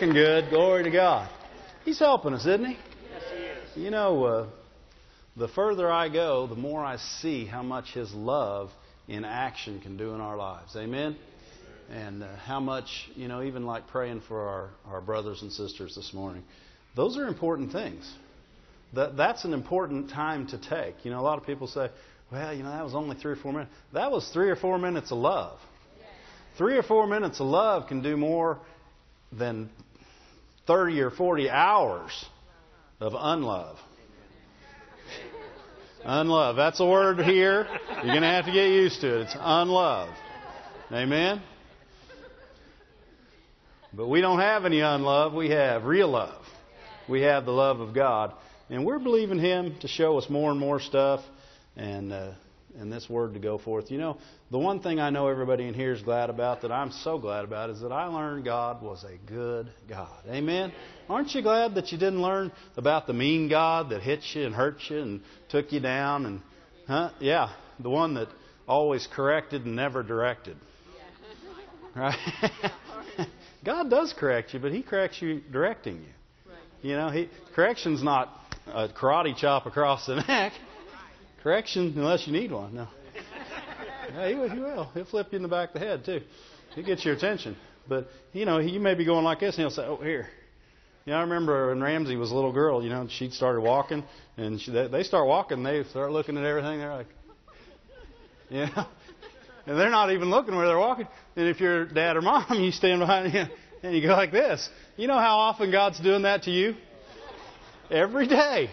looking good. Glory to God. He's helping us, isn't he? Yes, he is. You know, uh, the further I go, the more I see how much His love in action can do in our lives. Amen? And uh, how much, you know, even like praying for our, our brothers and sisters this morning. Those are important things. That, that's an important time to take. You know, a lot of people say, well, you know, that was only three or four minutes. That was three or four minutes of love. Three or four minutes of love can do more than 30 or 40 hours of unlove. Unlove. That's a word here. You're going to have to get used to it. It's unlove. Amen? But we don't have any unlove. We have real love. We have the love of God. And we're believing Him to show us more and more stuff and, uh, and this word to go forth. You know, the one thing I know everybody in here is glad about, that I'm so glad about, is that I learned God was a good God. Amen? Aren't you glad that you didn't learn about the mean God that hit you and hurt you and took you down? And, huh? Yeah, the one that always corrected and never directed. Right? God does correct you, but He corrects you directing you. You know, he, correction's not a karate chop across the neck. Correction, unless you need one. No. Yeah, he will. He. He'll flip you in the back of the head too. He'll get your attention. But you know, you may be going like this, and he'll say, "Oh, here." You know, I remember when Ramsey was a little girl. You know, she started walking, and she, they, they start walking. They start looking at everything. They're like, know, and they're not even looking where they're walking. And if you're dad or mom, you stand behind him and you go like this. You know how often God's doing that to you? Every day.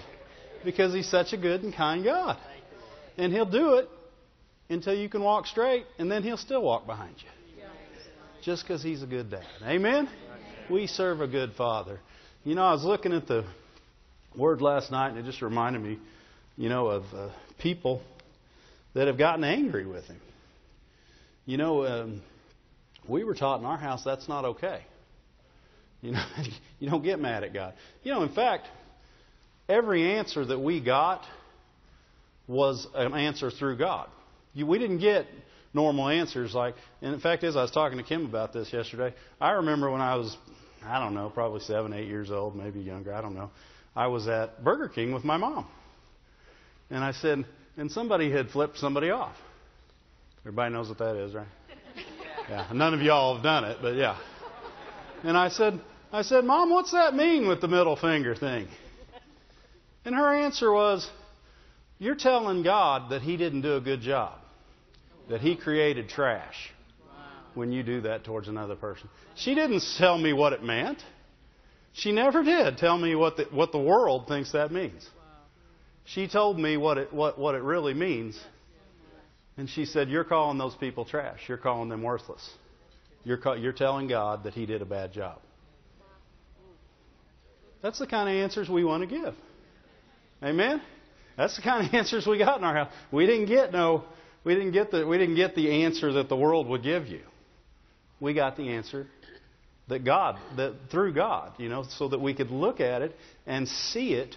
Because He's such a good and kind God. And He'll do it until you can walk straight, and then He'll still walk behind you. Just because He's a good dad. Amen? We serve a good Father. You know, I was looking at the Word last night, and it just reminded me, you know, of uh, people that have gotten angry with Him. You know, um, we were taught in our house that's not okay. You know, you don't get mad at God. You know, in fact, every answer that we got was an answer through God. You, we didn't get normal answers like, and in fact, as I was talking to Kim about this yesterday, I remember when I was, I don't know, probably seven, eight years old, maybe younger, I don't know. I was at Burger King with my mom. And I said, and somebody had flipped somebody off. Everybody knows what that is, right? Yeah. None of y'all have done it, but yeah. And I said, I said, Mom, what's that mean with the middle finger thing? And her answer was, You're telling God that He didn't do a good job, that He created trash when you do that towards another person. She didn't tell me what it meant. She never did tell me what the, what the world thinks that means. She told me what it, what, what it really means. And she said, You're calling those people trash. You're calling them worthless. You're, you're telling God that He did a bad job. That's the kind of answers we want to give. Amen? That's the kind of answers we got in our house. We didn't get no we didn't get the we didn't get the answer that the world would give you. We got the answer that God that through God, you know, so that we could look at it and see it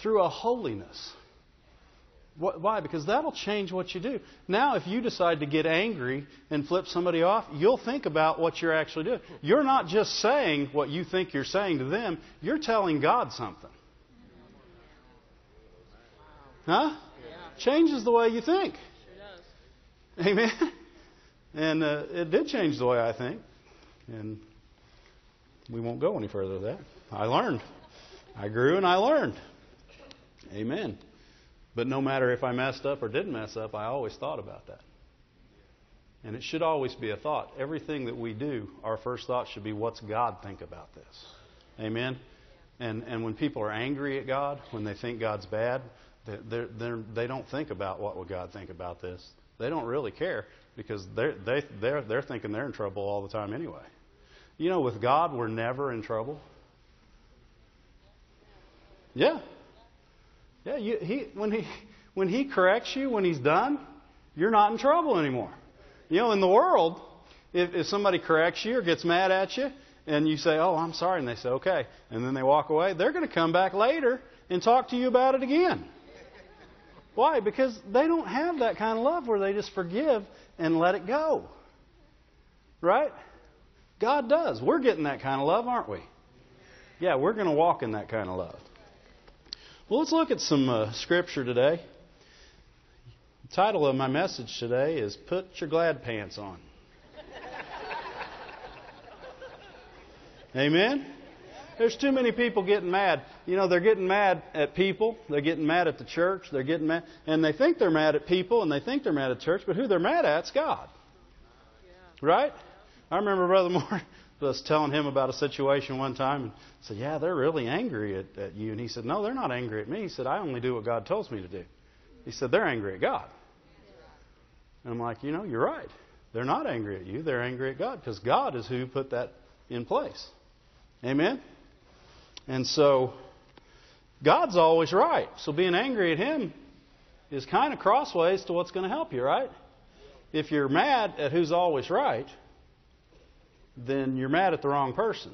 through a holiness. Why? Because that'll change what you do. Now, if you decide to get angry and flip somebody off, you'll think about what you're actually doing. You're not just saying what you think you're saying to them, you're telling God something. Huh? Changes the way you think. Sure Amen. And uh, it did change the way I think. And we won't go any further with that. I learned. I grew and I learned. Amen. But no matter if I messed up or didn't mess up, I always thought about that. And it should always be a thought. Everything that we do, our first thought should be, what's God think about this? Amen? And, and when people are angry at God, when they think God's bad, they're, they're, they don't think about what would God think about this. They don't really care because they're, they, they're, they're thinking they're in trouble all the time anyway. You know, with God, we're never in trouble. Yeah. Yeah, you, he, when, he, when he corrects you, when he's done, you're not in trouble anymore. You know, in the world, if, if somebody corrects you or gets mad at you, and you say, Oh, I'm sorry, and they say, Okay, and then they walk away, they're going to come back later and talk to you about it again. Why? Because they don't have that kind of love where they just forgive and let it go. Right? God does. We're getting that kind of love, aren't we? Yeah, we're going to walk in that kind of love. Well, let's look at some uh, scripture today. The title of my message today is Put Your Glad Pants On. Amen? There's too many people getting mad. You know, they're getting mad at people. They're getting mad at the church. They're getting mad. And they think they're mad at people and they think they're mad at church, but who they're mad at is God. Right? I remember Brother Moore was telling him about a situation one time and said, Yeah, they're really angry at, at you. And he said, No, they're not angry at me. He said, I only do what God tells me to do. He said, They're angry at God. And I'm like, You know, you're right. They're not angry at you. They're angry at God because God is who put that in place. Amen? And so, God's always right. So being angry at Him is kind of crossways to what's going to help you, right? If you're mad at who's always right, then you're mad at the wrong person.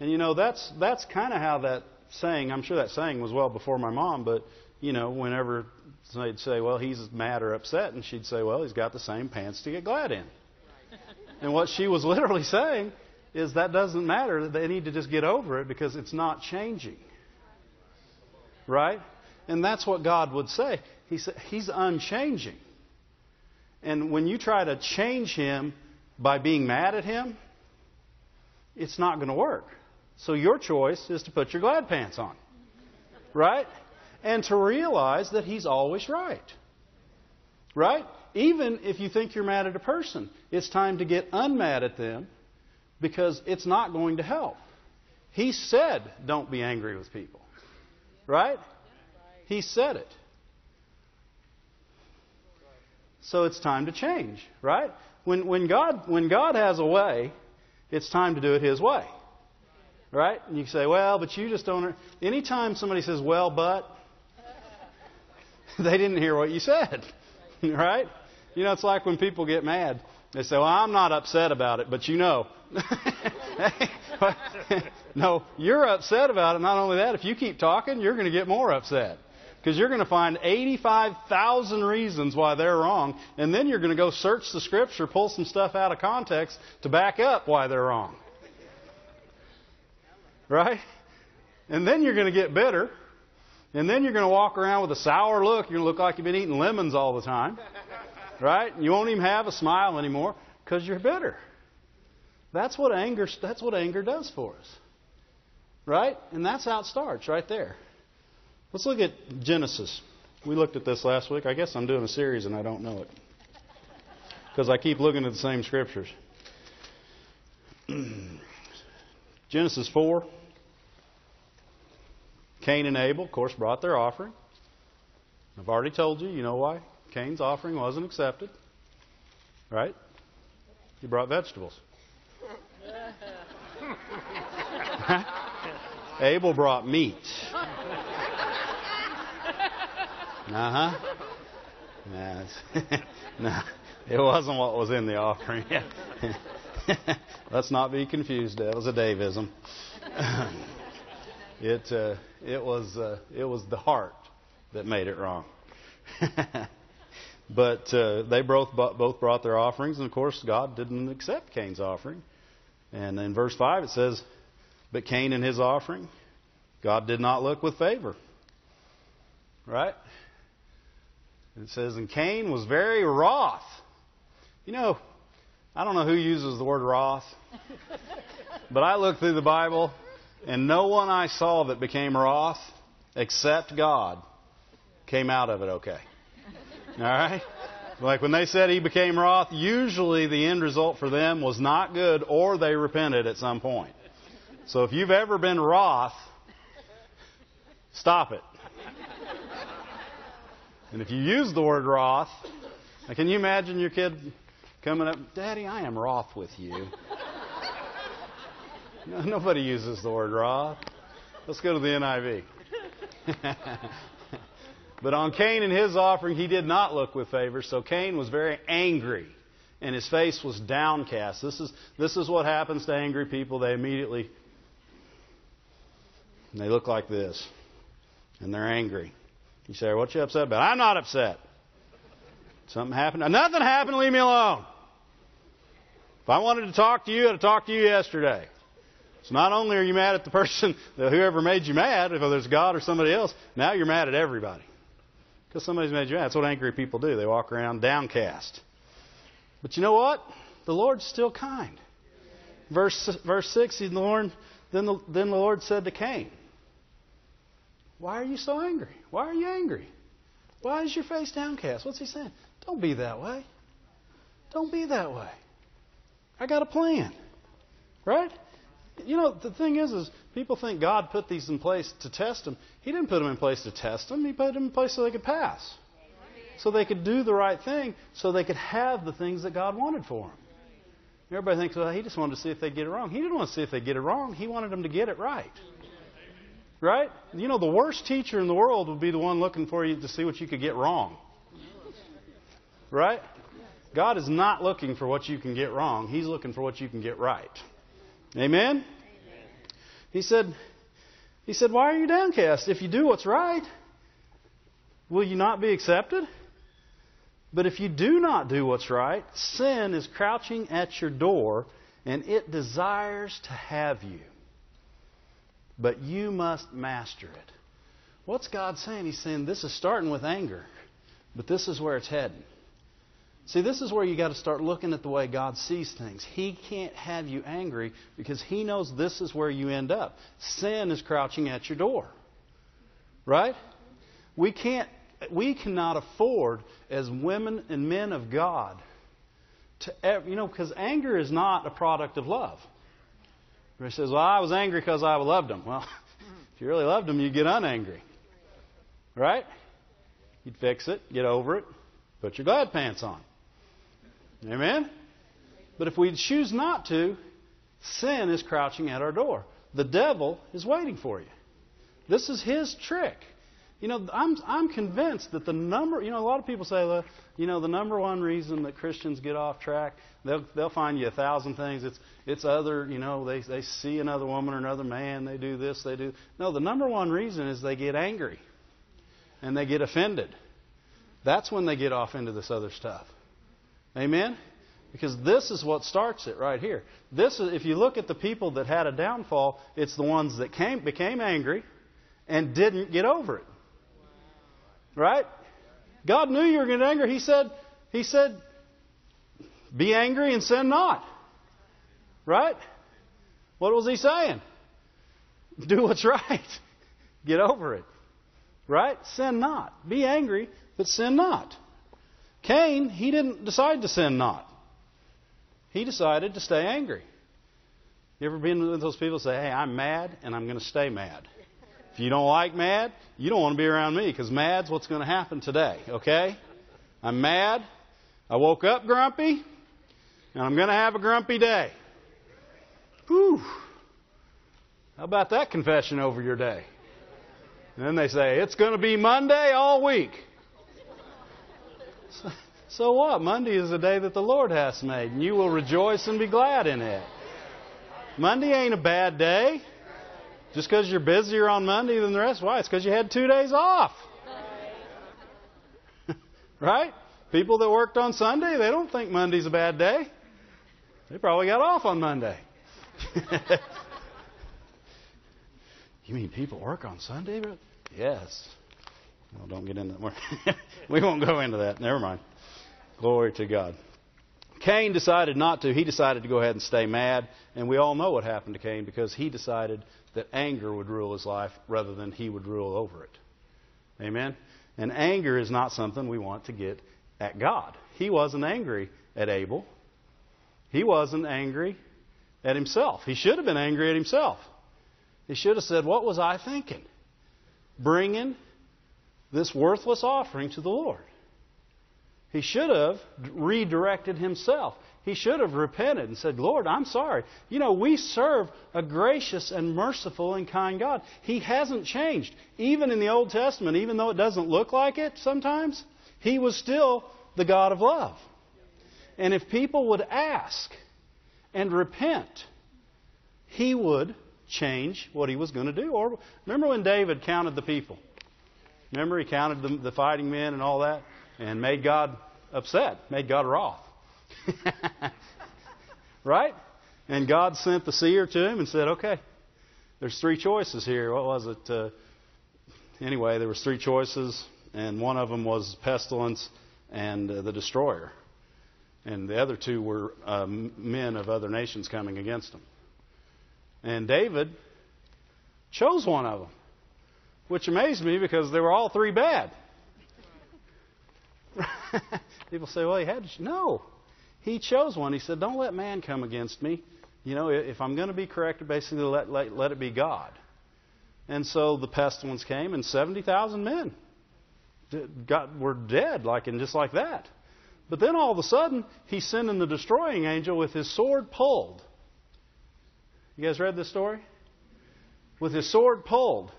And you know, that's, that's kind of how that saying, I'm sure that saying was well before my mom, but, you know, whenever they'd say, well, he's mad or upset, and she'd say, well, he's got the same pants to get glad in. And what she was literally saying is that doesn't matter. They need to just get over it because it's not changing. Right? And that's what God would say. He said, He's unchanging. And when you try to change Him by being mad at Him, it's not going to work. So your choice is to put your glad pants on. Right? And to realize that He's always right. Right? Even if you think you're mad at a person, it's time to get unmad at them because it's not going to help. He said, don't be angry with people. Right? He said it. So it's time to change, right? When, when, God, when God has a way, it's time to do it His way. Right? And you say, well, but you just don't. Anytime somebody says, well, but, they didn't hear what you said. Right? You know, it's like when people get mad. They say, well, I'm not upset about it, but you know. no, you're upset about it. Not only that, if you keep talking, you're going to get more upset. Because you're going to find 85,000 reasons why they're wrong, and then you're going to go search the scripture, pull some stuff out of context to back up why they're wrong. Right? And then you're going to get bitter, and then you're going to walk around with a sour look. You're going to look like you've been eating lemons all the time. Right? You won't even have a smile anymore because you're bitter. That's what anger that's what anger does for us. Right? And that's how it starts right there. Let's look at Genesis. We looked at this last week. I guess I'm doing a series and I don't know it. Because I keep looking at the same scriptures. Genesis 4. Cain and Abel, of course, brought their offering. I've already told you, you know why? Cain's offering wasn't accepted. Right? He brought vegetables. Abel brought meat. Uh huh. no, it wasn't what was in the offering. Let's not be confused. That was a Davism. it uh, it was uh, it was the heart that made it wrong. But uh, they both both brought their offerings, and of course, God didn't accept Cain's offering. And in verse five, it says, "But Cain and his offering, God did not look with favor." Right? It says, "And Cain was very wroth." You know, I don't know who uses the word wroth, but I looked through the Bible, and no one I saw that became wroth, except God, came out of it okay. All right? Like when they said he became wroth, usually the end result for them was not good or they repented at some point. So if you've ever been wroth, stop it. And if you use the word wroth, can you imagine your kid coming up, Daddy, I am wroth with you? No, nobody uses the word wroth. Let's go to the NIV. But on Cain and his offering, he did not look with favor. So Cain was very angry, and his face was downcast. This is, this is what happens to angry people. They immediately they look like this, and they're angry. You say, "What you upset about?" I'm not upset. Something happened. Nothing happened. Leave me alone. If I wanted to talk to you, I'd have talked to you yesterday. So not only are you mad at the person, whoever made you mad, whether it's God or somebody else, now you're mad at everybody. Because somebody's made you mad. That's what angry people do. They walk around downcast. But you know what? The Lord's still kind. Verse, verse 6, the Lord, then, the, then the Lord said to Cain, Why are you so angry? Why are you angry? Why is your face downcast? What's he saying? Don't be that way. Don't be that way. I got a plan. Right? You know, the thing is, is people think God put these in place to test them. He didn't put them in place to test them. He put them in place so they could pass. So they could do the right thing, so they could have the things that God wanted for them. Everybody thinks, well, he just wanted to see if they get it wrong. He didn't want to see if they get it wrong. He wanted them to get it right. Right? You know, the worst teacher in the world would be the one looking for you to see what you could get wrong. Right? God is not looking for what you can get wrong. He's looking for what you can get right. Amen? He said, he said, Why are you downcast? If you do what's right, will you not be accepted? But if you do not do what's right, sin is crouching at your door and it desires to have you. But you must master it. What's God saying? He's saying this is starting with anger, but this is where it's heading. See, this is where you got to start looking at the way God sees things. He can't have you angry because He knows this is where you end up. Sin is crouching at your door. Right? We can't we cannot afford as women and men of God to ever, you know, because anger is not a product of love. He says, Well, I was angry because I loved him. Well, if you really loved him, you'd get unangry. Right? You'd fix it, get over it, put your glad pants on. Amen? But if we choose not to, sin is crouching at our door. The devil is waiting for you. This is his trick. You know, I'm I'm convinced that the number. You know, a lot of people say, you know, the number one reason that Christians get off track, they'll they'll find you a thousand things. It's it's other. You know, they they see another woman or another man. They do this. They do. No, the number one reason is they get angry, and they get offended. That's when they get off into this other stuff. Amen. Because this is what starts it right here. This is, if you look at the people that had a downfall, it's the ones that came became angry and didn't get over it. Right? God knew you were going to angry. He said, He said, be angry and sin not. Right? What was he saying? Do what's right. Get over it. Right? Sin not. Be angry, but sin not. Cain, he didn't decide to sin not. He decided to stay angry. You ever been with those people say, hey, I'm mad and I'm going to stay mad? If you don't like mad, you don't want to be around me because mad's what's going to happen today, okay? I'm mad. I woke up grumpy, and I'm going to have a grumpy day. Whew. How about that confession over your day? And then they say, it's going to be Monday all week. So, what? Monday is the day that the Lord has made, and you will rejoice and be glad in it. Monday ain't a bad day. Just because you're busier on Monday than the rest, why? It's because you had two days off. right? People that worked on Sunday, they don't think Monday's a bad day. They probably got off on Monday. you mean people work on Sunday? Yes. Well, don't get into that. we won't go into that. Never mind. Glory to God. Cain decided not to. He decided to go ahead and stay mad. And we all know what happened to Cain because he decided that anger would rule his life rather than he would rule over it. Amen? And anger is not something we want to get at God. He wasn't angry at Abel, he wasn't angry at himself. He should have been angry at himself. He should have said, What was I thinking? Bringing this worthless offering to the Lord. He should have redirected himself. He should have repented and said, Lord, I'm sorry. You know, we serve a gracious and merciful and kind God. He hasn't changed. Even in the Old Testament, even though it doesn't look like it sometimes, He was still the God of love. And if people would ask and repent, He would change what He was going to do. Or remember when David counted the people? Remember, He counted the, the fighting men and all that? And made God upset, made God wroth. Right? And God sent the seer to him and said, okay, there's three choices here. What was it? Uh, anyway, there was three choices, and one of them was pestilence and uh, the destroyer. And the other two were um, men of other nations coming against him. And David chose one of them, which amazed me because they were all three bad. People say, well, he had to. No. He chose one. He said, don't let man come against me. You know, if I'm going to be corrected, basically let, let, let it be God. And so the pestilence came, and 70,000 men got, were dead, like and just like that. But then all of a sudden, he's sending the destroying angel with his sword pulled. You guys read this story? With his sword pulled.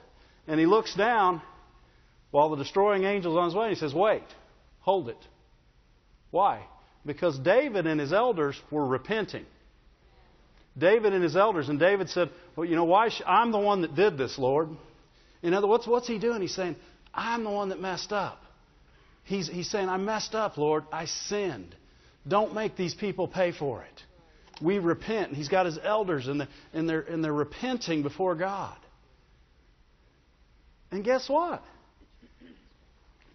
And he looks down while the destroying angel's on his way and he says, Wait, hold it. Why? Because David and his elders were repenting. David and his elders, and David said, Well, you know, why? Sh- I'm the one that did this, Lord. In other words, what's he doing? He's saying, I'm the one that messed up. He's, he's saying, I messed up, Lord. I sinned. Don't make these people pay for it. We repent. He's got his elders, and they're, and they're, and they're repenting before God. And guess what?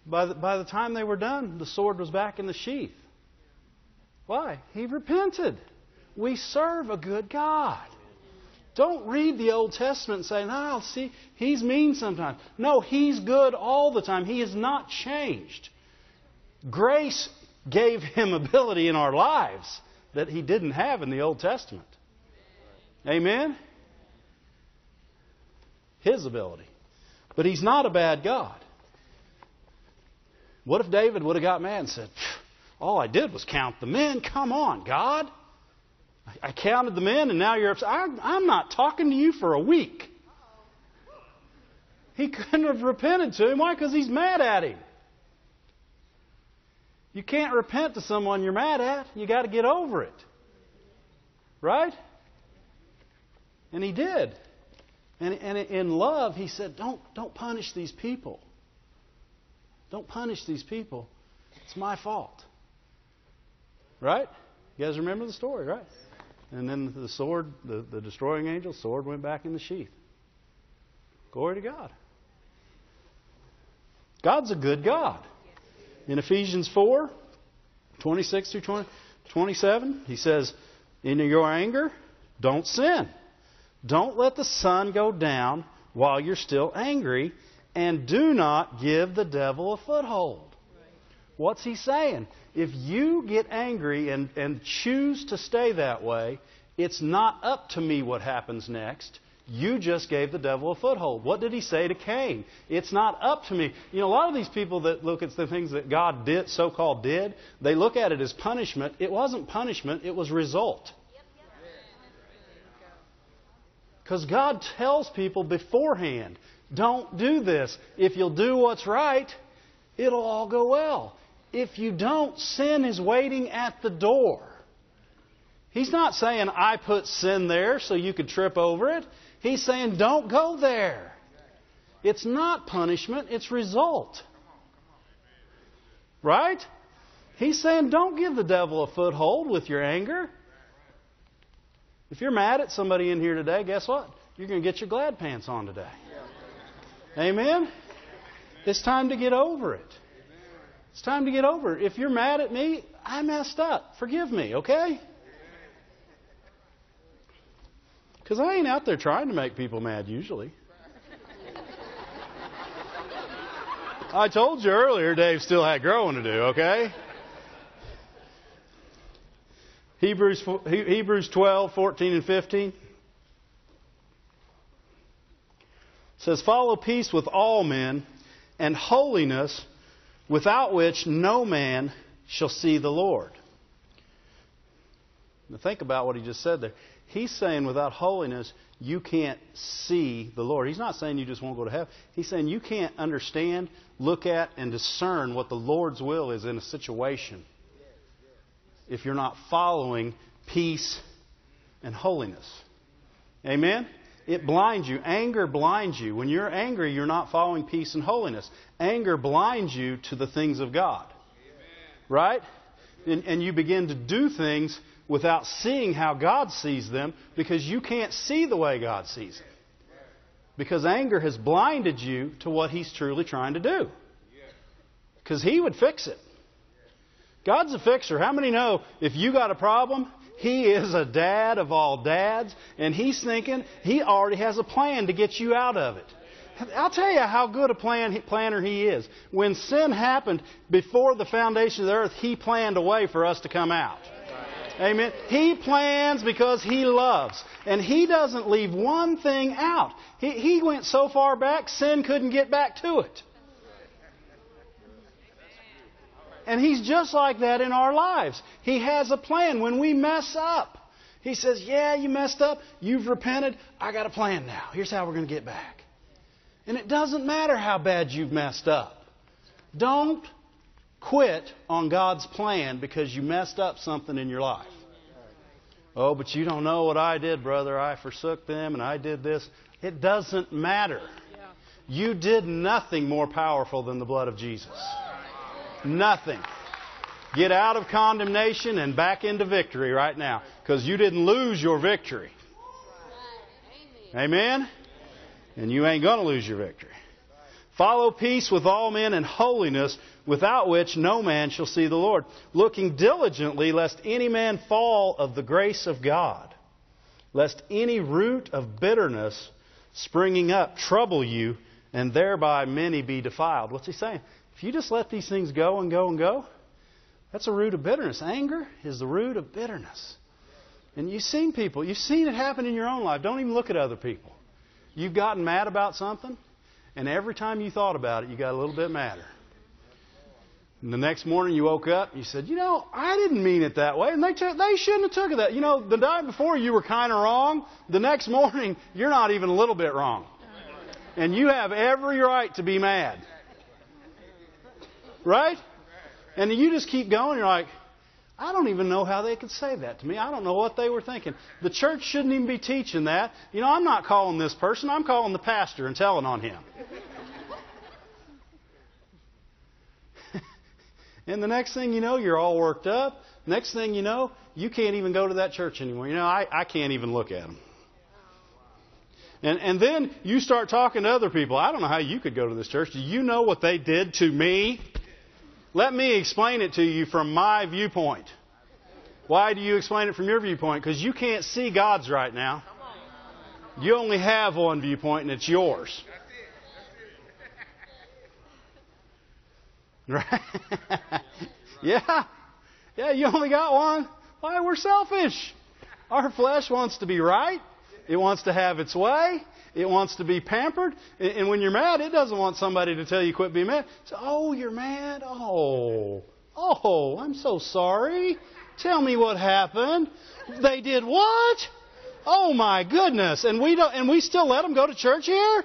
By the, by the time they were done, the sword was back in the sheath. Why? He repented. We serve a good God. Don't read the Old Testament and say, no, see, he's mean sometimes. No, he's good all the time. He has not changed. Grace gave him ability in our lives that he didn't have in the Old Testament. Amen? His ability. But he's not a bad God. What if David would have got mad and said, All I did was count the men? Come on, God. I counted the men and now you're upset. I'm not talking to you for a week. He couldn't have repented to him. Why? Because he's mad at him. You can't repent to someone you're mad at. You got to get over it. Right? And he did. And, and in love, he said, don't, don't punish these people. Don't punish these people. It's my fault. Right? You guys remember the story, right? And then the sword, the, the destroying angel, sword went back in the sheath. Glory to God. God's a good God. In Ephesians 4, 26 through 20, 27, he says, In your anger, don't sin. Don't let the sun go down while you're still angry, and do not give the devil a foothold. What's he saying? If you get angry and, and choose to stay that way, it's not up to me what happens next. You just gave the devil a foothold. What did he say to Cain? It's not up to me. You know, a lot of these people that look at the things that God did, so called did, they look at it as punishment. It wasn't punishment, it was result. Because God tells people beforehand, don't do this. If you'll do what's right, it'll all go well. If you don't, sin is waiting at the door. He's not saying, I put sin there so you could trip over it. He's saying, don't go there. It's not punishment, it's result. Right? He's saying, don't give the devil a foothold with your anger. If you're mad at somebody in here today, guess what? You're going to get your glad pants on today. Amen? It's time to get over it. It's time to get over it. If you're mad at me, I messed up. Forgive me, okay? Because I ain't out there trying to make people mad usually. I told you earlier Dave still had growing to do, okay? Hebrews, Hebrews 12, 14, and 15 says, Follow peace with all men and holiness, without which no man shall see the Lord. Now think about what he just said there. He's saying without holiness, you can't see the Lord. He's not saying you just won't go to heaven. He's saying you can't understand, look at, and discern what the Lord's will is in a situation if you're not following peace and holiness. Amen? It blinds you. Anger blinds you. When you're angry, you're not following peace and holiness. Anger blinds you to the things of God. Right? And, and you begin to do things without seeing how God sees them because you can't see the way God sees them. Because anger has blinded you to what He's truly trying to do. Because He would fix it. God's a fixer. How many know if you got a problem, He is a dad of all dads, and He's thinking He already has a plan to get you out of it. I'll tell you how good a plan, planner He is. When sin happened before the foundation of the earth, He planned a way for us to come out. Amen. He plans because He loves. And He doesn't leave one thing out. He, he went so far back, sin couldn't get back to it. And He's just like that in our lives. He has a plan when we mess up. He says, Yeah, you messed up. You've repented. I got a plan now. Here's how we're going to get back. And it doesn't matter how bad you've messed up. Don't quit on God's plan because you messed up something in your life. Oh, but you don't know what I did, brother. I forsook them and I did this. It doesn't matter. You did nothing more powerful than the blood of Jesus. Nothing. Get out of condemnation and back into victory right now because you didn't lose your victory. Amen? And you ain't going to lose your victory. Follow peace with all men and holiness, without which no man shall see the Lord, looking diligently lest any man fall of the grace of God, lest any root of bitterness springing up trouble you, and thereby many be defiled. What's he saying? If you just let these things go and go and go, that's a root of bitterness. Anger is the root of bitterness. And you've seen people, you've seen it happen in your own life. Don't even look at other people. You've gotten mad about something, and every time you thought about it, you got a little bit madder. And the next morning you woke up you said, You know, I didn't mean it that way. And they, t- they shouldn't have took it that. You know, the night before you were kind of wrong. The next morning, you're not even a little bit wrong. And you have every right to be mad. Right? And you just keep going. You're like, I don't even know how they could say that to me. I don't know what they were thinking. The church shouldn't even be teaching that. You know, I'm not calling this person, I'm calling the pastor and telling on him. and the next thing you know, you're all worked up. Next thing you know, you can't even go to that church anymore. You know, I, I can't even look at them. And, and then you start talking to other people. I don't know how you could go to this church. Do you know what they did to me? Let me explain it to you from my viewpoint. Why do you explain it from your viewpoint? Because you can't see God's right now. You only have one viewpoint, and it's yours. Right? yeah. Yeah, you only got one. Why? We're selfish. Our flesh wants to be right. It wants to have its way. It wants to be pampered. And when you're mad, it doesn't want somebody to tell you quit being mad. So, oh, you're mad? Oh. Oh, I'm so sorry. Tell me what happened. They did what? Oh my goodness. And we don't and we still let them go to church here?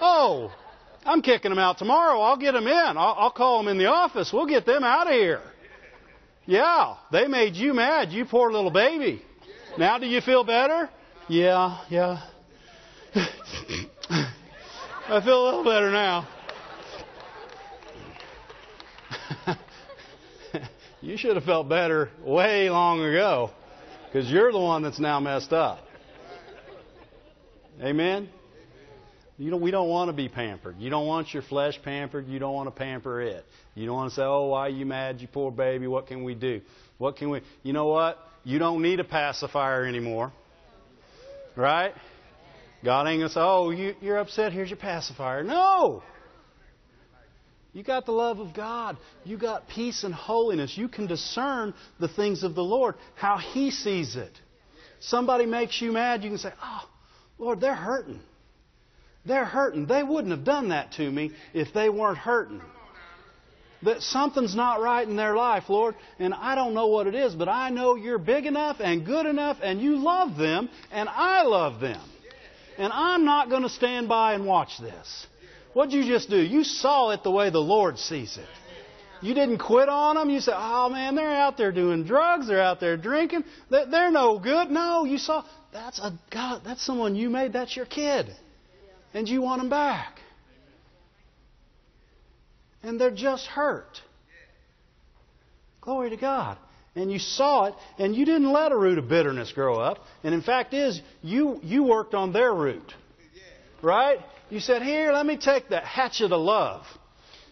Oh. I'm kicking them out tomorrow. I'll get them in. I'll, I'll call them in the office. We'll get them out of here. Yeah, they made you mad, you poor little baby. Now do you feel better? Yeah, yeah. I feel a little better now. you should have felt better way long ago because you're the one that's now messed up. Amen? You know, we don't want to be pampered. You don't want your flesh pampered. You don't want to pamper it. You don't want to say, oh, why are you mad, you poor baby? What can we do? What can we. You know what? You don't need a pacifier anymore. Right? God ain't going to say, oh, you, you're upset, here's your pacifier. No! You got the love of God. You got peace and holiness. You can discern the things of the Lord, how He sees it. Somebody makes you mad, you can say, oh, Lord, they're hurting. They're hurting. They wouldn't have done that to me if they weren't hurting. That something's not right in their life, Lord, and I don't know what it is, but I know you're big enough and good enough and you love them and I love them. And I'm not going to stand by and watch this. What'd you just do? You saw it the way the Lord sees it. You didn't quit on them. You said, oh man, they're out there doing drugs. They're out there drinking. They're no good. No, you saw, that's a God, that's someone you made. That's your kid. And you want them back. And they're just hurt. Glory to God. And you saw it, and you didn't let a root of bitterness grow up. And in fact, is you you worked on their root, right? You said, "Here, let me take that hatchet of love,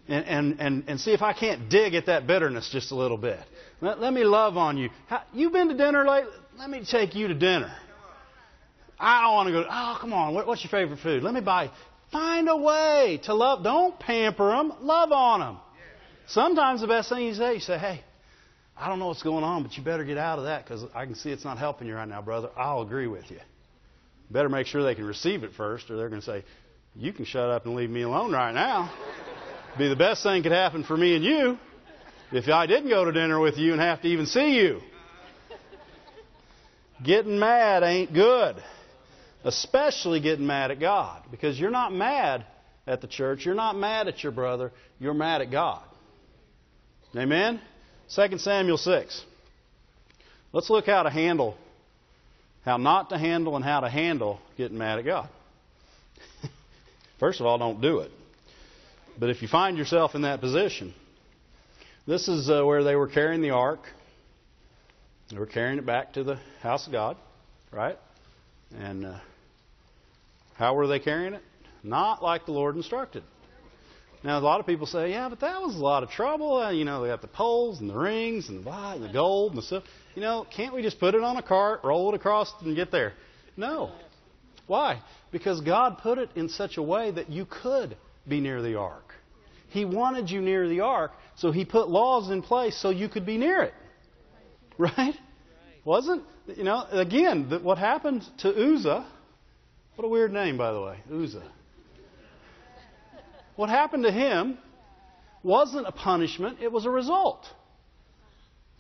and and and, and see if I can't dig at that bitterness just a little bit. Let, let me love on you. How, you been to dinner lately? Let me take you to dinner. I want to go. Oh, come on. What, what's your favorite food? Let me buy. Find a way to love. Don't pamper them. Love on them. Sometimes the best thing you say, you say, "Hey." I don't know what's going on, but you better get out of that because I can see it's not helping you right now, brother. I'll agree with you. Better make sure they can receive it first, or they're going to say, You can shut up and leave me alone right now. Be the best thing could happen for me and you if I didn't go to dinner with you and have to even see you. Getting mad ain't good, especially getting mad at God, because you're not mad at the church, you're not mad at your brother, you're mad at God. Amen? 2 Samuel 6. Let's look how to handle, how not to handle, and how to handle getting mad at God. First of all, don't do it. But if you find yourself in that position, this is uh, where they were carrying the ark. They were carrying it back to the house of God, right? And uh, how were they carrying it? Not like the Lord instructed. Now, a lot of people say, yeah, but that was a lot of trouble. Uh, you know, they got the poles and the rings and the, blah, and the gold and the stuff. You know, can't we just put it on a cart, roll it across, and get there? No. Why? Because God put it in such a way that you could be near the ark. He wanted you near the ark, so He put laws in place so you could be near it. Right? Wasn't? You know, again, what happened to Uzzah, what a weird name, by the way, Uzzah. What happened to him wasn't a punishment, it was a result.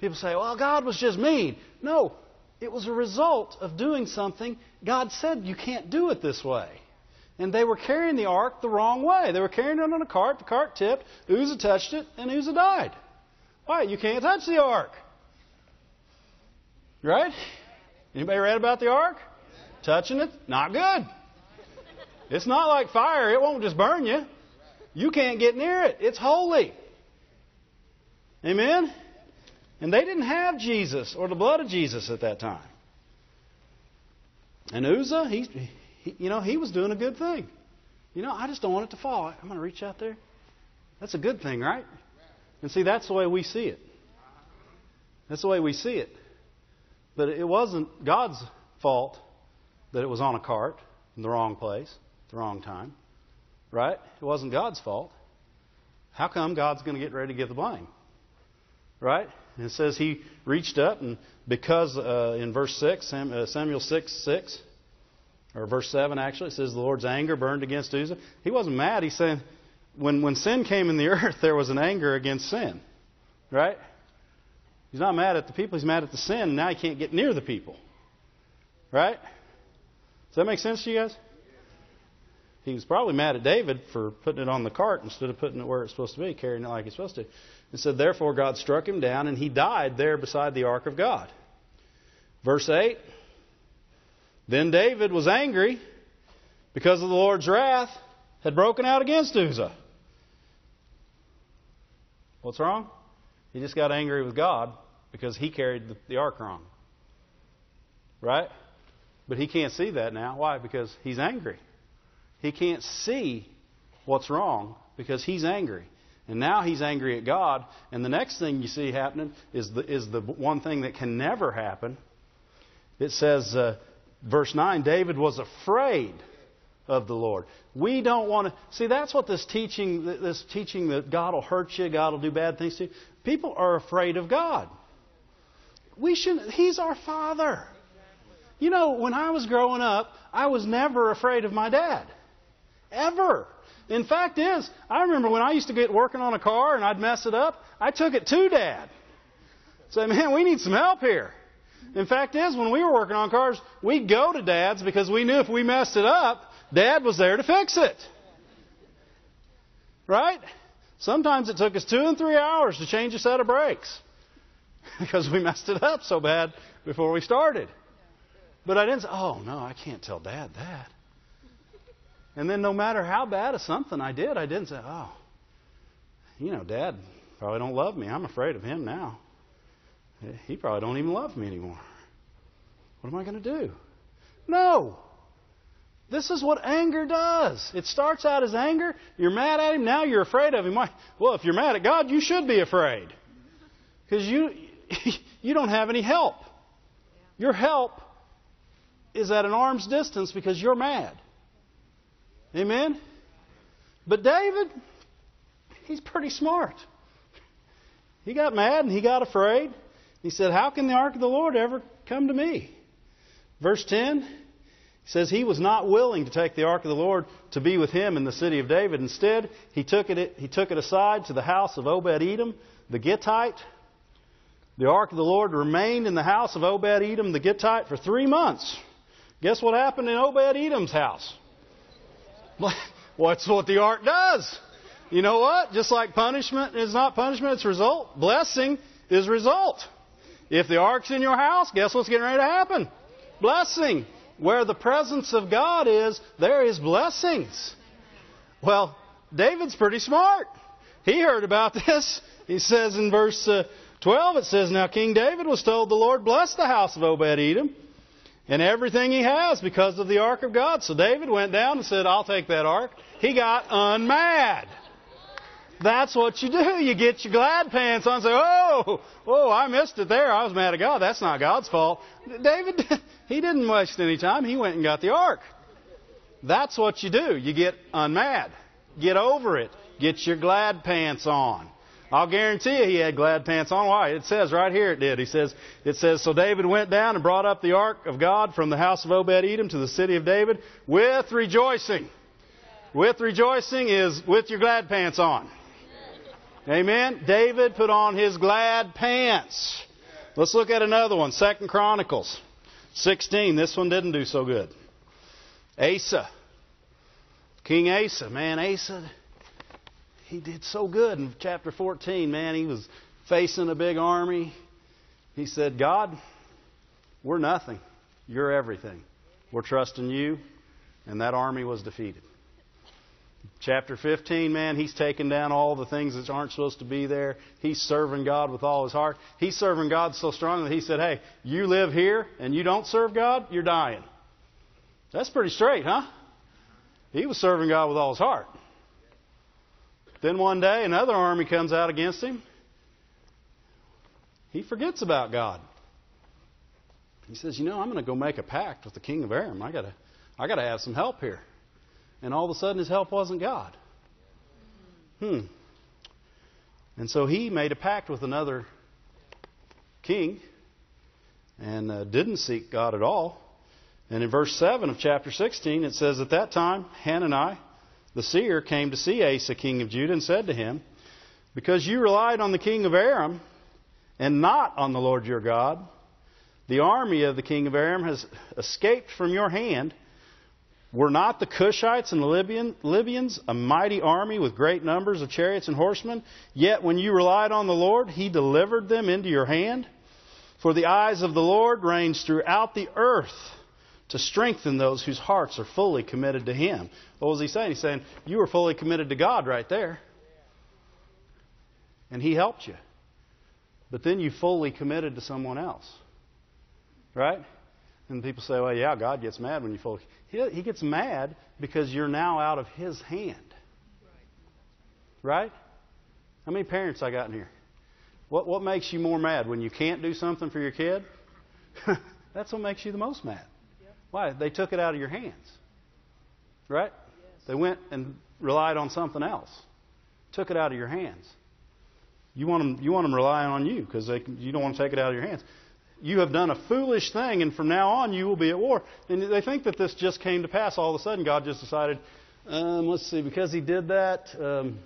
People say, well, God was just mean. No, it was a result of doing something God said you can't do it this way. And they were carrying the ark the wrong way. They were carrying it on a cart, the cart tipped, Uzzah touched it, and Uzzah died. Why? You can't touch the ark. Right? Anybody read about the ark? Touching it? Not good. It's not like fire, it won't just burn you. You can't get near it. It's holy. Amen? And they didn't have Jesus or the blood of Jesus at that time. And Uzzah, he, he, you know, he was doing a good thing. You know, I just don't want it to fall. I'm going to reach out there. That's a good thing, right? And see, that's the way we see it. That's the way we see it. But it wasn't God's fault that it was on a cart in the wrong place, the wrong time. Right? It wasn't God's fault. How come God's going to get ready to give the blame? Right? And it says he reached up, and because uh, in verse 6, uh, Samuel 6 6, or verse 7 actually, it says the Lord's anger burned against Uzzah. He wasn't mad. He said, when, when sin came in the earth, there was an anger against sin. Right? He's not mad at the people, he's mad at the sin, now he can't get near the people. Right? Does that make sense to you guys? He was probably mad at David for putting it on the cart instead of putting it where it's supposed to be, carrying it like he's supposed to. And said, Therefore God struck him down, and he died there beside the ark of God. Verse 8 Then David was angry because of the Lord's wrath had broken out against Uzzah. What's wrong? He just got angry with God because he carried the, the ark wrong. Right? But he can't see that now. Why? Because he's angry. He can't see what's wrong because he's angry. And now he's angry at God. And the next thing you see happening is the, is the one thing that can never happen. It says, uh, verse 9, David was afraid of the Lord. We don't want to see that's what this teaching this teaching that God will hurt you, God will do bad things to you. People are afraid of God. We shouldn't. he's our father. You know, when I was growing up, I was never afraid of my dad. Ever. In fact is, I remember when I used to get working on a car and I'd mess it up, I took it to Dad. Say, man, we need some help here. In fact is, when we were working on cars, we'd go to Dad's because we knew if we messed it up, Dad was there to fix it. Right? Sometimes it took us two and three hours to change a set of brakes because we messed it up so bad before we started. But I didn't say, oh, no, I can't tell Dad that. And then no matter how bad of something I did, I didn't say, oh, you know, Dad probably don't love me. I'm afraid of him now. he probably don't even love me anymore. What am I going to do? No. This is what anger does. It starts out as anger. You're mad at him. Now you're afraid of him. Well, if you're mad at God, you should be afraid. Because you, you don't have any help. Your help is at an arm's distance because you're mad. Amen? But David, he's pretty smart. He got mad and he got afraid. He said, How can the ark of the Lord ever come to me? Verse 10 he says he was not willing to take the ark of the Lord to be with him in the city of David. Instead, he took it, he took it aside to the house of Obed Edom, the Gittite. The ark of the Lord remained in the house of Obed Edom, the Gittite, for three months. Guess what happened in Obed Edom's house? What's what the ark does? You know what? Just like punishment is not punishment, it's result. Blessing is result. If the ark's in your house, guess what's getting ready to happen? Blessing. Where the presence of God is, there is blessings. Well, David's pretty smart. He heard about this. He says in verse uh, 12, it says, Now King David was told the Lord bless the house of Obed Edom and everything he has because of the ark of God. So David went down and said, I'll take that ark. He got unmad. That's what you do. You get your glad pants on and say, Oh, oh, I missed it there. I was mad at God. That's not God's fault. David, he didn't waste any time. He went and got the ark. That's what you do. You get unmad. Get over it. Get your glad pants on. I'll guarantee you he had glad pants on. Why? It says right here it did. He says, it says, So David went down and brought up the ark of God from the house of Obed Edom to the city of David with rejoicing. With rejoicing is with your glad pants on. Amen. David put on his glad pants. Let's look at another one. Second Chronicles 16. This one didn't do so good. Asa. King Asa. Man, Asa, he did so good in chapter 14. Man, he was facing a big army. He said, God, we're nothing. You're everything. We're trusting you. And that army was defeated. Chapter 15, man, he's taken down all the things that aren't supposed to be there. He's serving God with all his heart. He's serving God so strong that he said, Hey, you live here and you don't serve God, you're dying. That's pretty straight, huh? He was serving God with all his heart. Then one day, another army comes out against him. He forgets about God. He says, You know, I'm going to go make a pact with the king of Aram. I got to, I got to have some help here and all of a sudden his help wasn't God. Hmm. And so he made a pact with another king and uh, didn't seek God at all. And in verse 7 of chapter 16, it says, At that time, Hanani, the seer, came to see Asa, king of Judah, and said to him, Because you relied on the king of Aram and not on the Lord your God, the army of the king of Aram has escaped from your hand were not the Cushites and the Libyan, Libyans a mighty army with great numbers of chariots and horsemen? Yet when you relied on the Lord, He delivered them into your hand. For the eyes of the Lord range throughout the earth to strengthen those whose hearts are fully committed to Him. What was He saying? He's saying, You were fully committed to God right there. And He helped you. But then you fully committed to someone else. Right? And people say, well, yeah, God gets mad when you fully. He, he gets mad because you're now out of His hand. Right? How many parents I got in here? What, what makes you more mad? When you can't do something for your kid? That's what makes you the most mad. Why? They took it out of your hands. Right? Yes. They went and relied on something else. Took it out of your hands. You want them, you want them relying on you because you don't want to take it out of your hands you have done a foolish thing, and from now on you will be at war. And they think that this just came to pass. All of a sudden, God just decided, um, let's see, because He did that, um,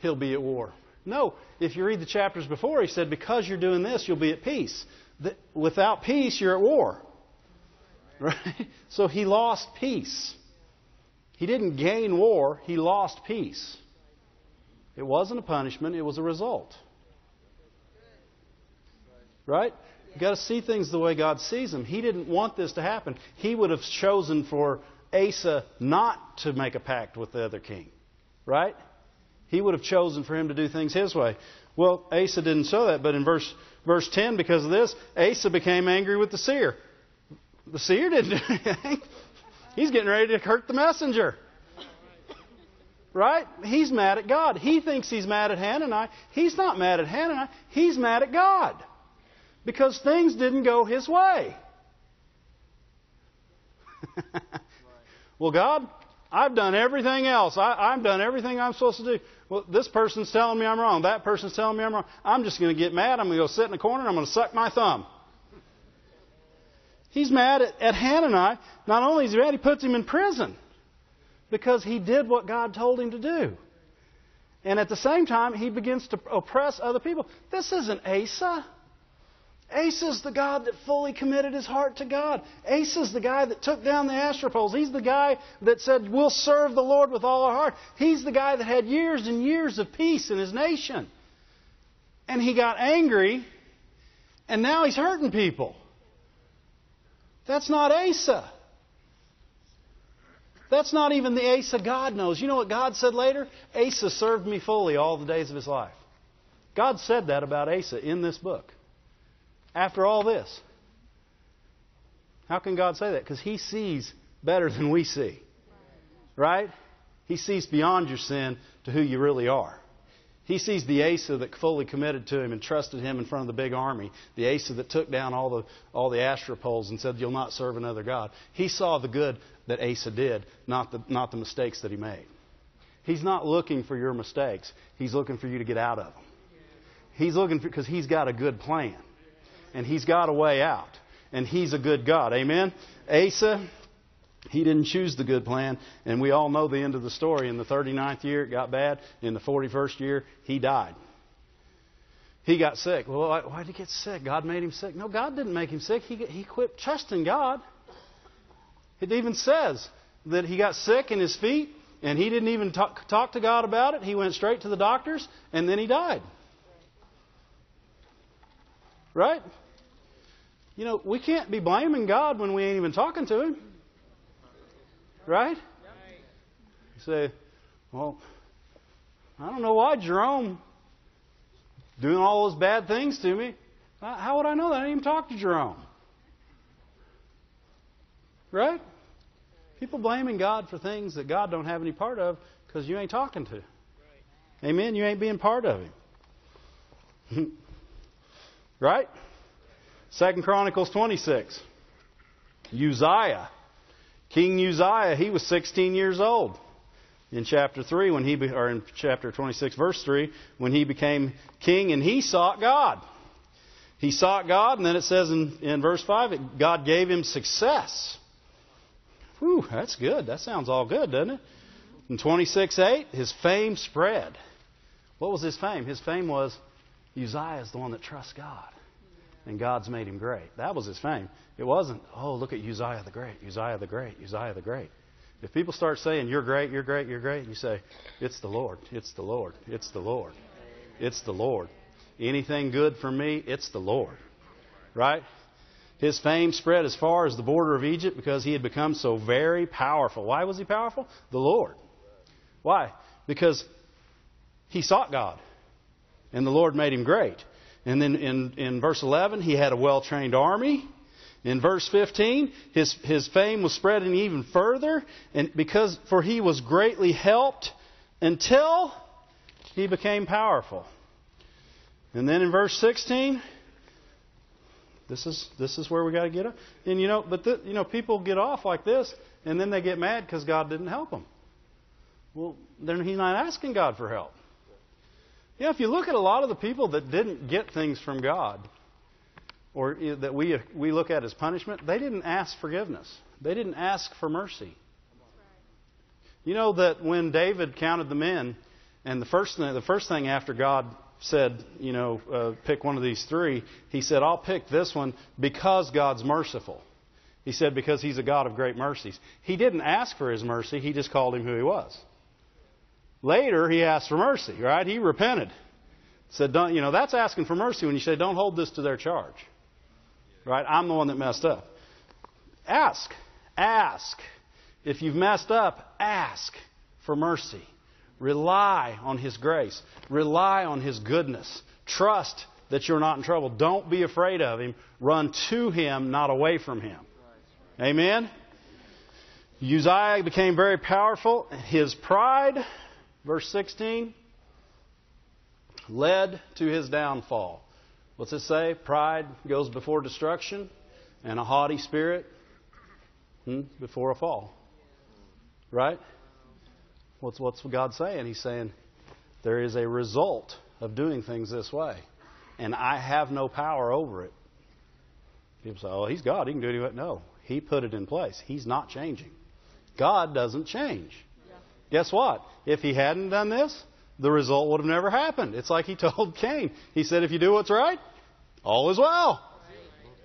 He'll be at war. No, if you read the chapters before, He said, because you're doing this, you'll be at peace. Without peace, you're at war. Right? So He lost peace. He didn't gain war, He lost peace. It wasn't a punishment, it was a result. Right? You've got to see things the way God sees them. He didn't want this to happen. He would have chosen for Asa not to make a pact with the other king. Right? He would have chosen for him to do things his way. Well, Asa didn't show that, but in verse verse 10, because of this, Asa became angry with the seer. The seer didn't do anything. He's getting ready to hurt the messenger. Right? He's mad at God. He thinks he's mad at Hananiah. He's not mad at Hananiah. He's mad at God. Because things didn't go his way. well, God, I've done everything else. I, have done everything I'm supposed to do. Well, this person's telling me I'm wrong. That person's telling me I'm wrong. I'm just going to get mad. I'm going to go sit in the corner and I'm going to suck my thumb. He's mad at, at Hananiah. Not only is he mad, he puts him in prison because he did what God told him to do. And at the same time, he begins to oppress other people. This isn't Asa. Asa's the God that fully committed his heart to God. Asa's the guy that took down the Asherah poles. He's the guy that said, We'll serve the Lord with all our heart. He's the guy that had years and years of peace in his nation. And he got angry, and now he's hurting people. That's not Asa. That's not even the Asa God knows. You know what God said later? Asa served me fully all the days of his life. God said that about Asa in this book. After all this. How can God say that? Because he sees better than we see. Right? He sees beyond your sin to who you really are. He sees the Asa that fully committed to him and trusted him in front of the big army. The Asa that took down all the, all the Asherah poles and said, You'll not serve another God. He saw the good that Asa did, not the, not the mistakes that he made. He's not looking for your mistakes, he's looking for you to get out of them. He's looking for, because he's got a good plan. And he's got a way out. And he's a good God. Amen? Asa, he didn't choose the good plan, and we all know the end of the story. In the 39th year, it got bad. In the 41st year, he died. He got sick. Well, why did he get sick? God made him sick. No, God didn't make him sick. He, he quit trusting God. It even says that he got sick in his feet, and he didn't even talk, talk to God about it. He went straight to the doctors, and then he died. Right? You know, we can't be blaming God when we ain't even talking to Him. Right? You say, well, I don't know why Jerome doing all those bad things to me. Uh, how would I know that? I didn't even talk to Jerome. Right? People blaming God for things that God don't have any part of because you ain't talking to. Amen. You ain't being part of Him. right? Second Chronicles 26. Uzziah King Uzziah, he was 16 years old in chapter 3 when he or in chapter 26 verse 3 when he became king and he sought God. He sought God and then it says in, in verse 5 that God gave him success. Whew, that's good. That sounds all good, doesn't it? In 26 8, his fame spread. What was his fame? His fame was Uzziah is the one that trusts God and God's made him great. That was his fame. It wasn't, oh, look at Uzziah the Great, Uzziah the Great, Uzziah the Great. If people start saying, you're great, you're great, you're great, you say, it's the Lord, it's the Lord, it's the Lord, it's the Lord. Anything good for me, it's the Lord. Right? His fame spread as far as the border of Egypt because he had become so very powerful. Why was he powerful? The Lord. Why? Because he sought God, and the Lord made him great. And then in, in verse 11, he had a well trained army. In verse 15, his, his fame was spreading even further, and because for he was greatly helped until he became powerful. And then in verse 16, this is this is where we got to get up. And you know, but the, you know, people get off like this, and then they get mad because God didn't help them. Well, then he's not asking God for help. Yeah, if you look at a lot of the people that didn't get things from God, or that we, we look at as punishment, they didn't ask forgiveness. They didn't ask for mercy. You know that when David counted the men, and the first thing, the first thing after God said, you know, uh, pick one of these three, he said, I'll pick this one because God's merciful. He said, because he's a God of great mercies. He didn't ask for his mercy, he just called him who he was. Later, he asked for mercy, right? He repented. Said, don't, you know, that's asking for mercy when you say, don't hold this to their charge. Right? I'm the one that messed up. Ask. Ask. If you've messed up, ask for mercy. Rely on His grace. Rely on His goodness. Trust that you're not in trouble. Don't be afraid of Him. Run to Him, not away from Him. Amen? Uzziah became very powerful. His pride, verse 16, led to his downfall. What's it say? Pride goes before destruction, and a haughty spirit hmm, before a fall. Right? What's, what's God saying? He's saying there is a result of doing things this way, and I have no power over it. People say, oh, he's God. He can do it. No, he put it in place. He's not changing. God doesn't change. Guess what? If he hadn't done this, the result would have never happened. It's like he told Cain. He said, if you do what's right, all is well.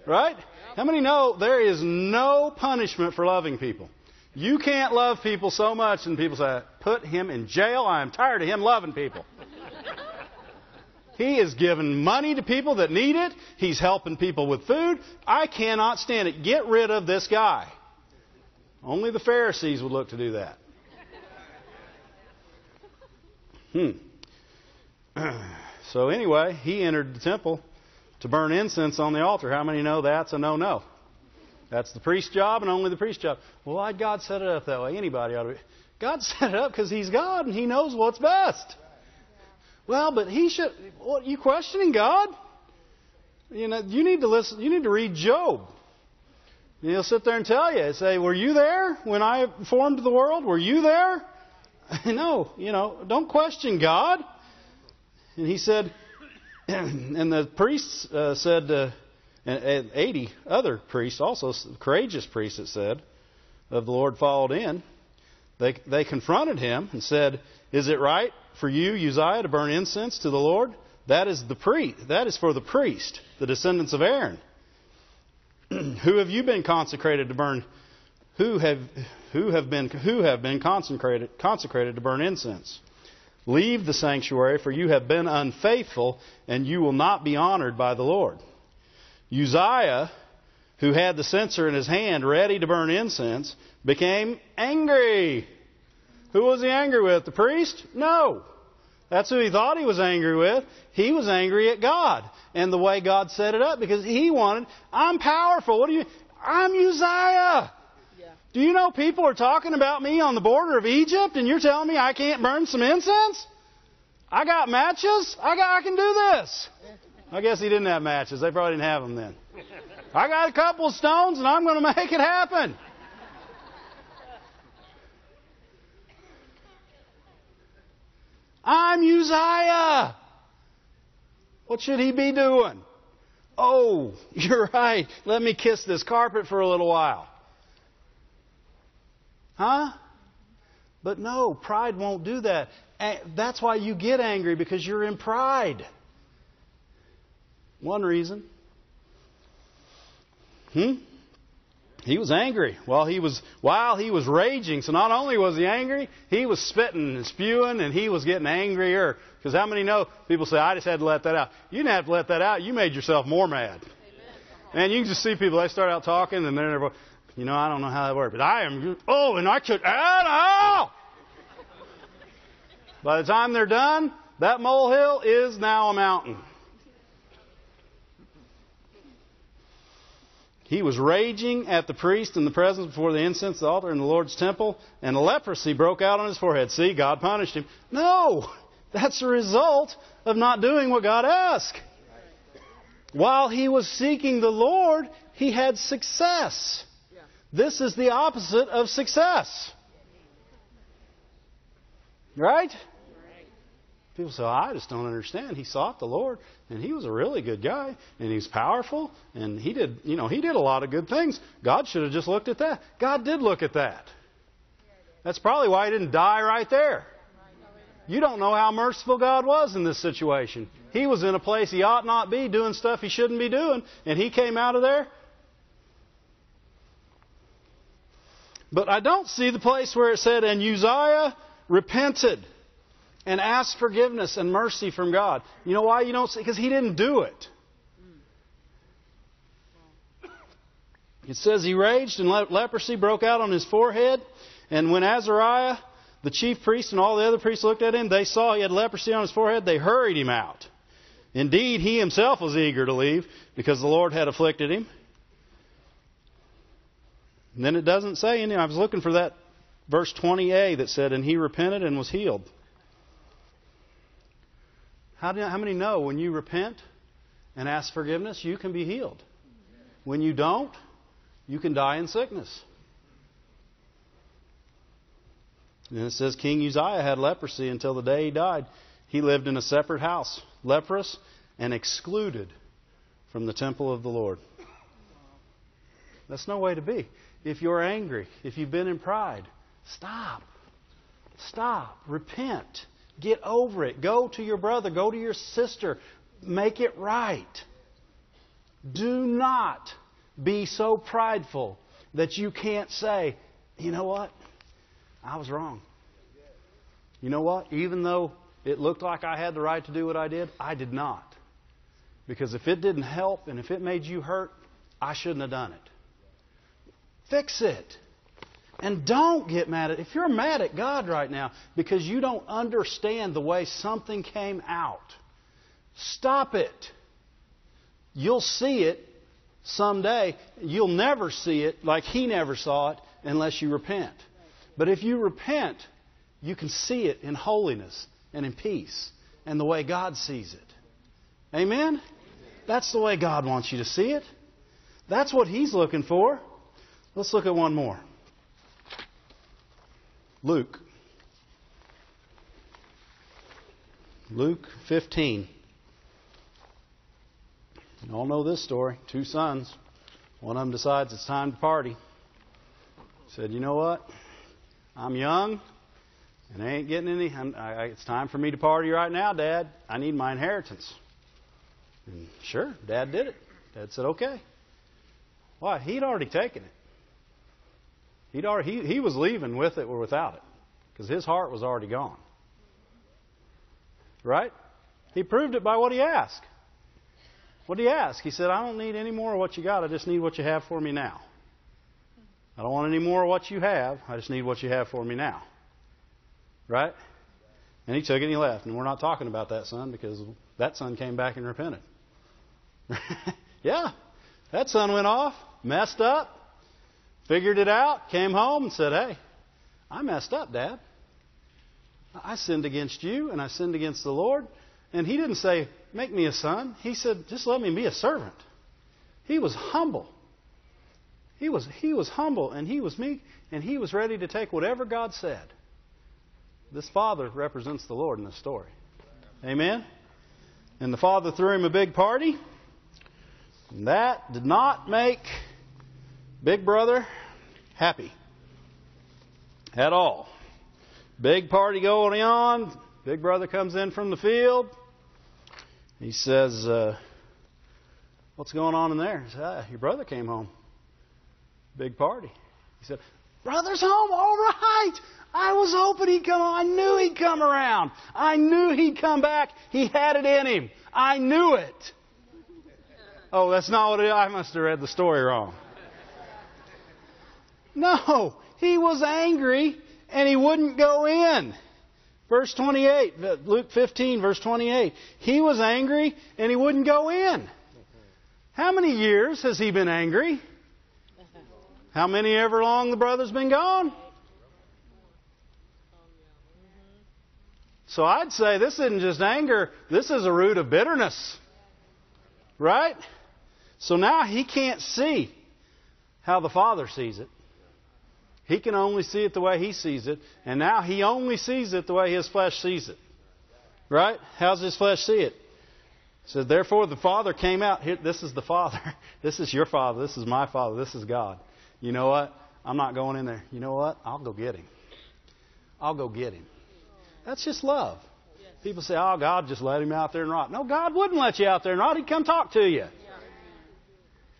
Right? How many know there is no punishment for loving people? You can't love people so much, and people say, put him in jail. I am tired of him loving people. He is giving money to people that need it. He's helping people with food. I cannot stand it. Get rid of this guy. Only the Pharisees would look to do that. Hmm. So, anyway, he entered the temple to burn incense on the altar. How many know that's a no no? That's the priest's job and only the priest's job. Well, why'd God set it up that way? Anybody ought to be. God set it up because He's God and He knows what's best. Well, but He should. What, you questioning God? You know, you need to listen. You need to read Job. And He'll sit there and tell you, say, "Were you there when I formed the world? Were you there?" no, you know, don't question God. And he said, and the priests uh, said, uh, and 80 other priests, also courageous priests, it said, of the Lord followed in. They, they confronted him and said, Is it right for you, Uzziah, to burn incense to the Lord? That is the priest. That is for the priest, the descendants of Aaron. who have you been consecrated to burn? Who have who have been who have been consecrated consecrated to burn incense? Leave the sanctuary, for you have been unfaithful, and you will not be honored by the Lord. Uzziah, who had the censer in his hand ready to burn incense, became angry. Who was he angry with? The priest? No. That's who he thought he was angry with. He was angry at God and the way God set it up because he wanted, I'm powerful. What do you, I'm Uzziah. Do you know people are talking about me on the border of Egypt and you're telling me I can't burn some incense? I got matches. I got, I can do this. I guess he didn't have matches. They probably didn't have them then. I got a couple of stones and I'm going to make it happen. I'm Uzziah. What should he be doing? Oh, you're right. Let me kiss this carpet for a little while. Huh? But no, pride won't do that. That's why you get angry because you're in pride. One reason. Hmm? He was angry while he was while he was raging. So not only was he angry, he was spitting and spewing, and he was getting angrier. Because how many know people say, "I just had to let that out." You didn't have to let that out. You made yourself more mad. And you can just see people. They start out talking, and they're, you know, I don't know how that works, but I am. Oh, and I could out. By the time they're done, that molehill is now a mountain. He was raging at the priest in the presence before the incense altar in the Lord's temple, and leprosy broke out on his forehead. See, God punished him. No! That's the result of not doing what God asked. While he was seeking the Lord, he had success. This is the opposite of success. Right? People say, I just don't understand. He sought the Lord, and he was a really good guy, and he's powerful, and he did, you know, he did a lot of good things. God should have just looked at that. God did look at that. That's probably why he didn't die right there. You don't know how merciful God was in this situation. He was in a place he ought not be, doing stuff he shouldn't be doing, and he came out of there. But I don't see the place where it said, and Uzziah repented and asked forgiveness and mercy from God. You know why you don't see? Because he didn't do it. It says he raged and leprosy broke out on his forehead. And when Azariah, the chief priest, and all the other priests looked at him. They saw he had leprosy on his forehead. They hurried him out. Indeed, he himself was eager to leave because the Lord had afflicted him. And then it doesn't say anything. I was looking for that verse 20a that said, And he repented and was healed. How, do, how many know when you repent and ask forgiveness, you can be healed? When you don't, you can die in sickness. And it says King Uzziah had leprosy until the day he died. He lived in a separate house, leprous and excluded from the temple of the Lord. That's no way to be. If you're angry, if you've been in pride, stop. Stop. Repent. Get over it. Go to your brother. Go to your sister. Make it right. Do not be so prideful that you can't say, you know what? I was wrong. You know what? Even though it looked like I had the right to do what I did, I did not. Because if it didn't help and if it made you hurt, I shouldn't have done it. Fix it. And don't get mad at if you're mad at God right now because you don't understand the way something came out. Stop it. You'll see it someday. You'll never see it like he never saw it unless you repent. But if you repent, you can see it in holiness and in peace and the way God sees it. Amen? That's the way God wants you to see it. That's what He's looking for. Let's look at one more. Luke. Luke 15. You all know this story. Two sons. One of them decides it's time to party. Said, You know what? I'm young and I ain't getting any. I, it's time for me to party right now, Dad. I need my inheritance. And sure, Dad did it. Dad said, okay. Why? He'd already taken it. He'd already, he, he was leaving with it or without it because his heart was already gone. Right? He proved it by what he asked. What did he ask? He said, I don't need any more of what you got. I just need what you have for me now. I don't want any more of what you have. I just need what you have for me now. Right? And he took it and he left. And we're not talking about that son because that son came back and repented. yeah. That son went off, messed up, figured it out, came home and said, Hey, I messed up, Dad. I sinned against you and I sinned against the Lord. And he didn't say, Make me a son. He said, Just let me be a servant. He was humble. He was, he was humble and he was meek and he was ready to take whatever God said. This father represents the Lord in this story. Amen? And the father threw him a big party. And that did not make Big Brother happy at all. Big party going on. Big Brother comes in from the field. He says, uh, What's going on in there? He said, ah, Your brother came home. Big party. He said, Brother's home? All right. I was hoping he'd come. I knew he'd come around. I knew he'd come back. He had it in him. I knew it. Oh, that's not what. I must have read the story wrong. No, he was angry and he wouldn't go in. Verse 28, uh, Luke 15, verse 28. He was angry and he wouldn't go in. How many years has he been angry? How many ever long the brother's been gone? So I'd say this isn't just anger, this is a root of bitterness. Right? So now he can't see how the Father sees it. He can only see it the way he sees it, and now he only sees it the way his flesh sees it. Right? How's his flesh see it? Says, Therefore the Father came out. Here, this is the Father. This is your Father. This is my Father. This is God. You know what? I'm not going in there. You know what? I'll go get him. I'll go get him. That's just love. People say, oh, God just let him out there and rot. No, God wouldn't let you out there and rot. He'd come talk to you.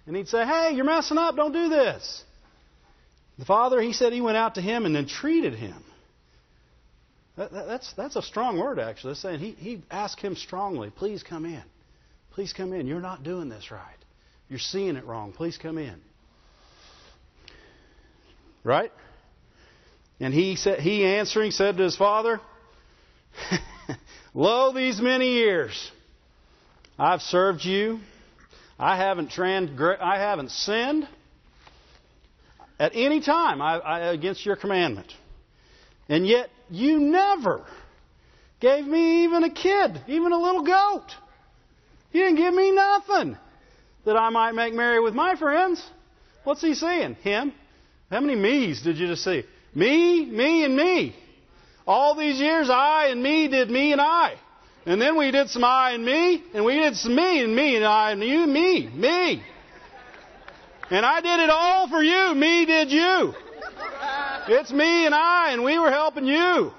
And he'd say, hey, you're messing up. Don't do this. The father, he said he went out to him and then treated him. That, that, that's, that's a strong word, actually. It's saying he, he asked him strongly, please come in. Please come in. You're not doing this right. You're seeing it wrong. Please come in. Right? And he said, he answering said to his father, Lo, these many years I've served you. I haven't transgressed, I haven't sinned at any time I, I, against your commandment. And yet you never gave me even a kid, even a little goat. You didn't give me nothing that I might make merry with my friends. What's he saying? Him? How many me's did you just see? Me, me, and me. All these years, I and me did me and I. And then we did some I and me, and we did some me and me and I and you, me, me. And I did it all for you. Me did you. It's me and I, and we were helping you.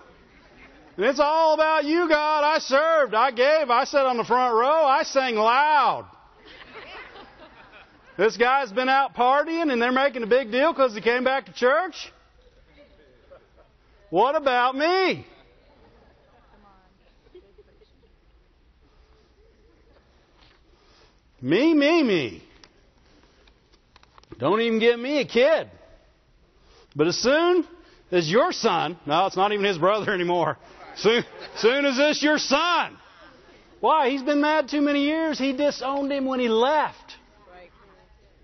And it's all about you, God. I served. I gave. I sat on the front row. I sang loud. This guy's been out partying and they're making a big deal because he came back to church. What about me? Me, me, me. Don't even give me a kid. But as soon as your son, no, it's not even his brother anymore. Soon, soon as this your son. Why? He's been mad too many years. He disowned him when he left.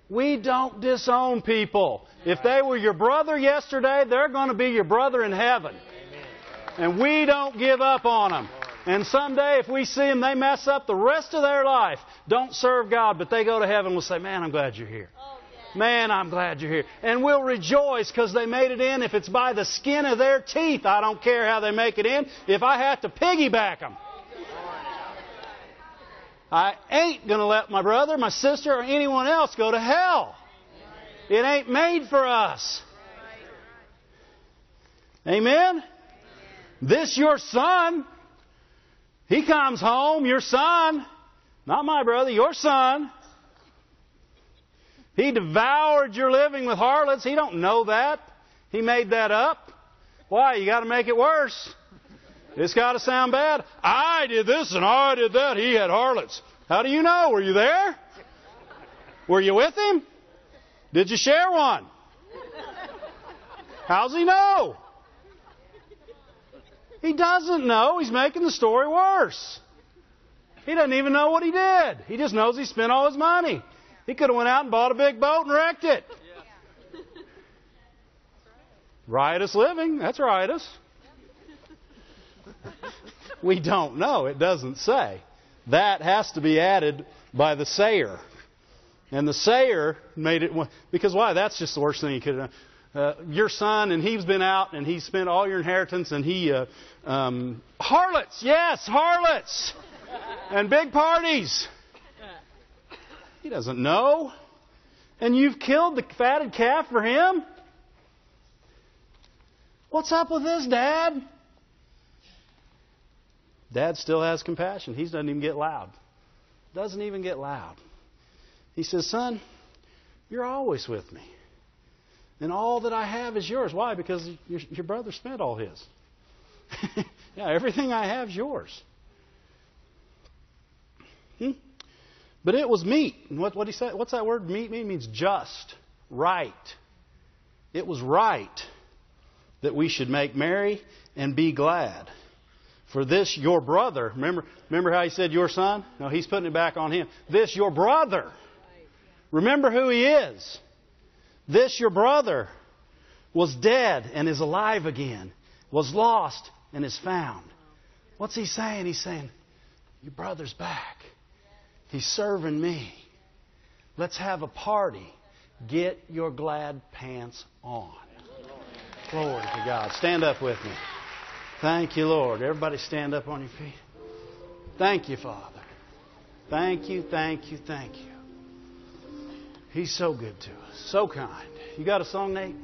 We don't disown people. If they were your brother yesterday, they're going to be your brother in heaven. And we don't give up on them. And someday, if we see them, they mess up the rest of their life, don't serve God, but they go to heaven, we'll say, Man, I'm glad you're here. Man, I'm glad you're here. And we'll rejoice because they made it in. If it's by the skin of their teeth, I don't care how they make it in. If I have to piggyback them, I ain't going to let my brother, my sister, or anyone else go to hell. It ain't made for us. Amen? This your son. He comes home, your son. Not my brother, your son. He devoured your living with harlots. He don't know that. He made that up. Why? You got to make it worse. It's got to sound bad. I did this and I did that. He had harlots. How do you know? Were you there? Were you with him? Did you share one? How's he know? He doesn't know. He's making the story worse. He doesn't even know what he did. He just knows he spent all his money. He could have went out and bought a big boat and wrecked it. Riotous living. That's riotous. we don't know. It doesn't say. That has to be added by the sayer. And the sayer made it because why? That's just the worst thing he could have done. Uh, your son and he's been out and he spent all your inheritance and he uh, um, harlots, yes, harlots, and big parties. He doesn't know. And you've killed the fatted calf for him? What's up with this, Dad? Dad still has compassion. He doesn't even get loud. Doesn't even get loud. He says, Son, you're always with me. And all that I have is yours. Why? Because your, your brother spent all his. yeah, everything I have is yours. But it was meet. What, what he what's that word meet mean? It means just, right. It was right that we should make merry and be glad. For this your brother, remember, remember how he said your son? No, he's putting it back on him. This your brother. Remember who he is. This your brother was dead and is alive again, was lost and is found. What's he saying? He's saying, Your brother's back. He's serving me. Let's have a party. Get your glad pants on. Glory to God. Stand up with me. Thank you, Lord. Everybody stand up on your feet. Thank you, Father. Thank you, thank you, thank you. He's so good to us, so kind. You got a song, Nate?